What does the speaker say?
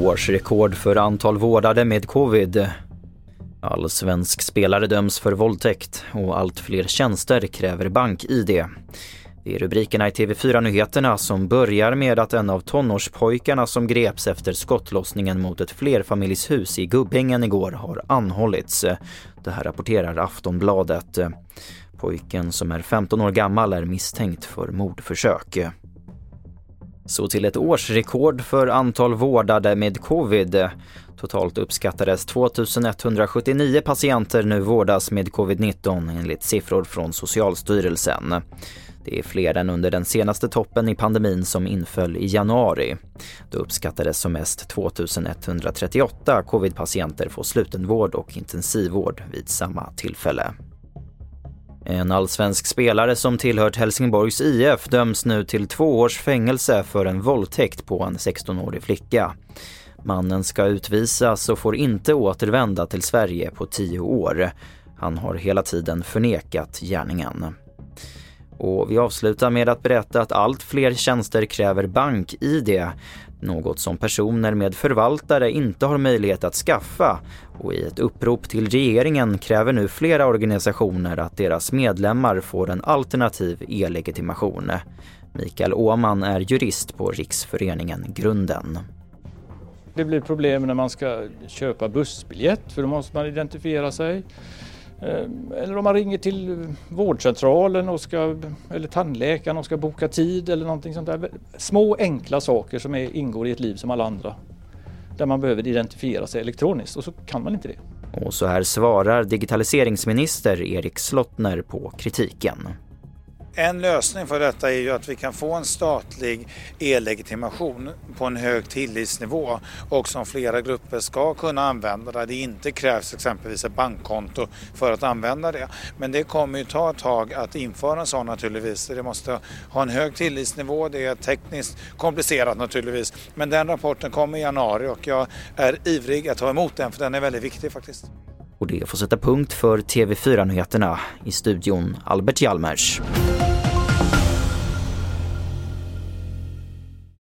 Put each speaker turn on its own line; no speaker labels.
Årsrekord för antal vårdade med covid. Allsvensk spelare döms för våldtäkt och allt fler tjänster kräver bank-id. Det är rubrikerna i TV4-nyheterna som börjar med att en av tonårspojkarna som greps efter skottlossningen mot ett flerfamiljshus i Gubbängen igår har anhållits. Det här rapporterar Aftonbladet. Pojken som är 15 år gammal är misstänkt för mordförsök. Så till ett årsrekord för antal vårdade med covid. Totalt uppskattades 2179 patienter nu vårdas med covid-19 enligt siffror från Socialstyrelsen. Det är fler än under den senaste toppen i pandemin som inföll i januari. Då uppskattades som mest 2138 covid-patienter få slutenvård och intensivvård vid samma tillfälle. En allsvensk spelare som tillhört Helsingborgs IF döms nu till två års fängelse för en våldtäkt på en 16-årig flicka. Mannen ska utvisas och får inte återvända till Sverige på tio år. Han har hela tiden förnekat gärningen. Och vi avslutar med att berätta att allt fler tjänster kräver bank-id. Något som personer med förvaltare inte har möjlighet att skaffa. Och i ett upprop till regeringen kräver nu flera organisationer att deras medlemmar får en alternativ e-legitimation. Mikael Åman är jurist på Riksföreningen Grunden.
Det blir problem när man ska köpa bussbiljett för då måste man identifiera sig. Eh, eller om man ringer till vårdcentralen och ska, eller tandläkaren och ska boka tid eller någonting sånt där. Små enkla saker som är, ingår i ett liv som alla andra. Där man behöver identifiera sig elektroniskt och så kan man inte det.
Och så här svarar digitaliseringsminister Erik Slottner på kritiken.
En lösning för detta är ju att vi kan få en statlig e-legitimation på en hög tillitsnivå och som flera grupper ska kunna använda där det inte krävs exempelvis ett bankkonto för att använda det. Men det kommer ju ta ett tag att införa en sån naturligtvis. Det måste ha en hög tillitsnivå, det är tekniskt komplicerat naturligtvis. Men den rapporten kommer i januari och jag är ivrig att ta emot den för den är väldigt viktig faktiskt.
Och det får sätta punkt för TV4-nyheterna i studion Albert Hjalmers.